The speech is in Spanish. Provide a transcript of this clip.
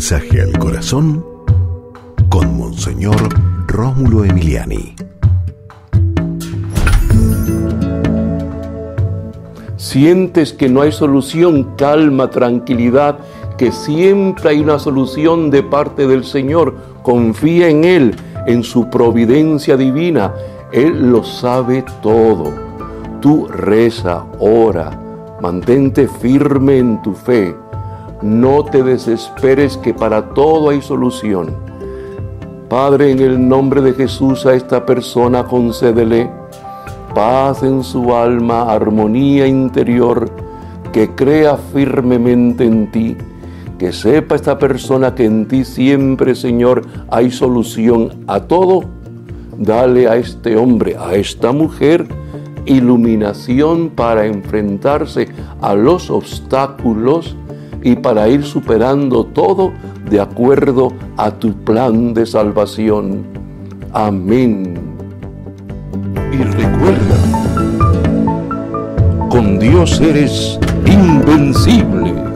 mensaje al corazón con Monseñor Rómulo Emiliani. Sientes que no hay solución, calma, tranquilidad, que siempre hay una solución de parte del Señor. Confía en Él, en su providencia divina. Él lo sabe todo. Tú reza, ora, mantente firme en tu fe. No te desesperes que para todo hay solución. Padre, en el nombre de Jesús a esta persona concédele paz en su alma, armonía interior, que crea firmemente en ti, que sepa esta persona que en ti siempre, Señor, hay solución a todo. Dale a este hombre, a esta mujer, iluminación para enfrentarse a los obstáculos y para ir superando todo de acuerdo a tu plan de salvación. Amén. Y recuerda, con Dios eres invencible.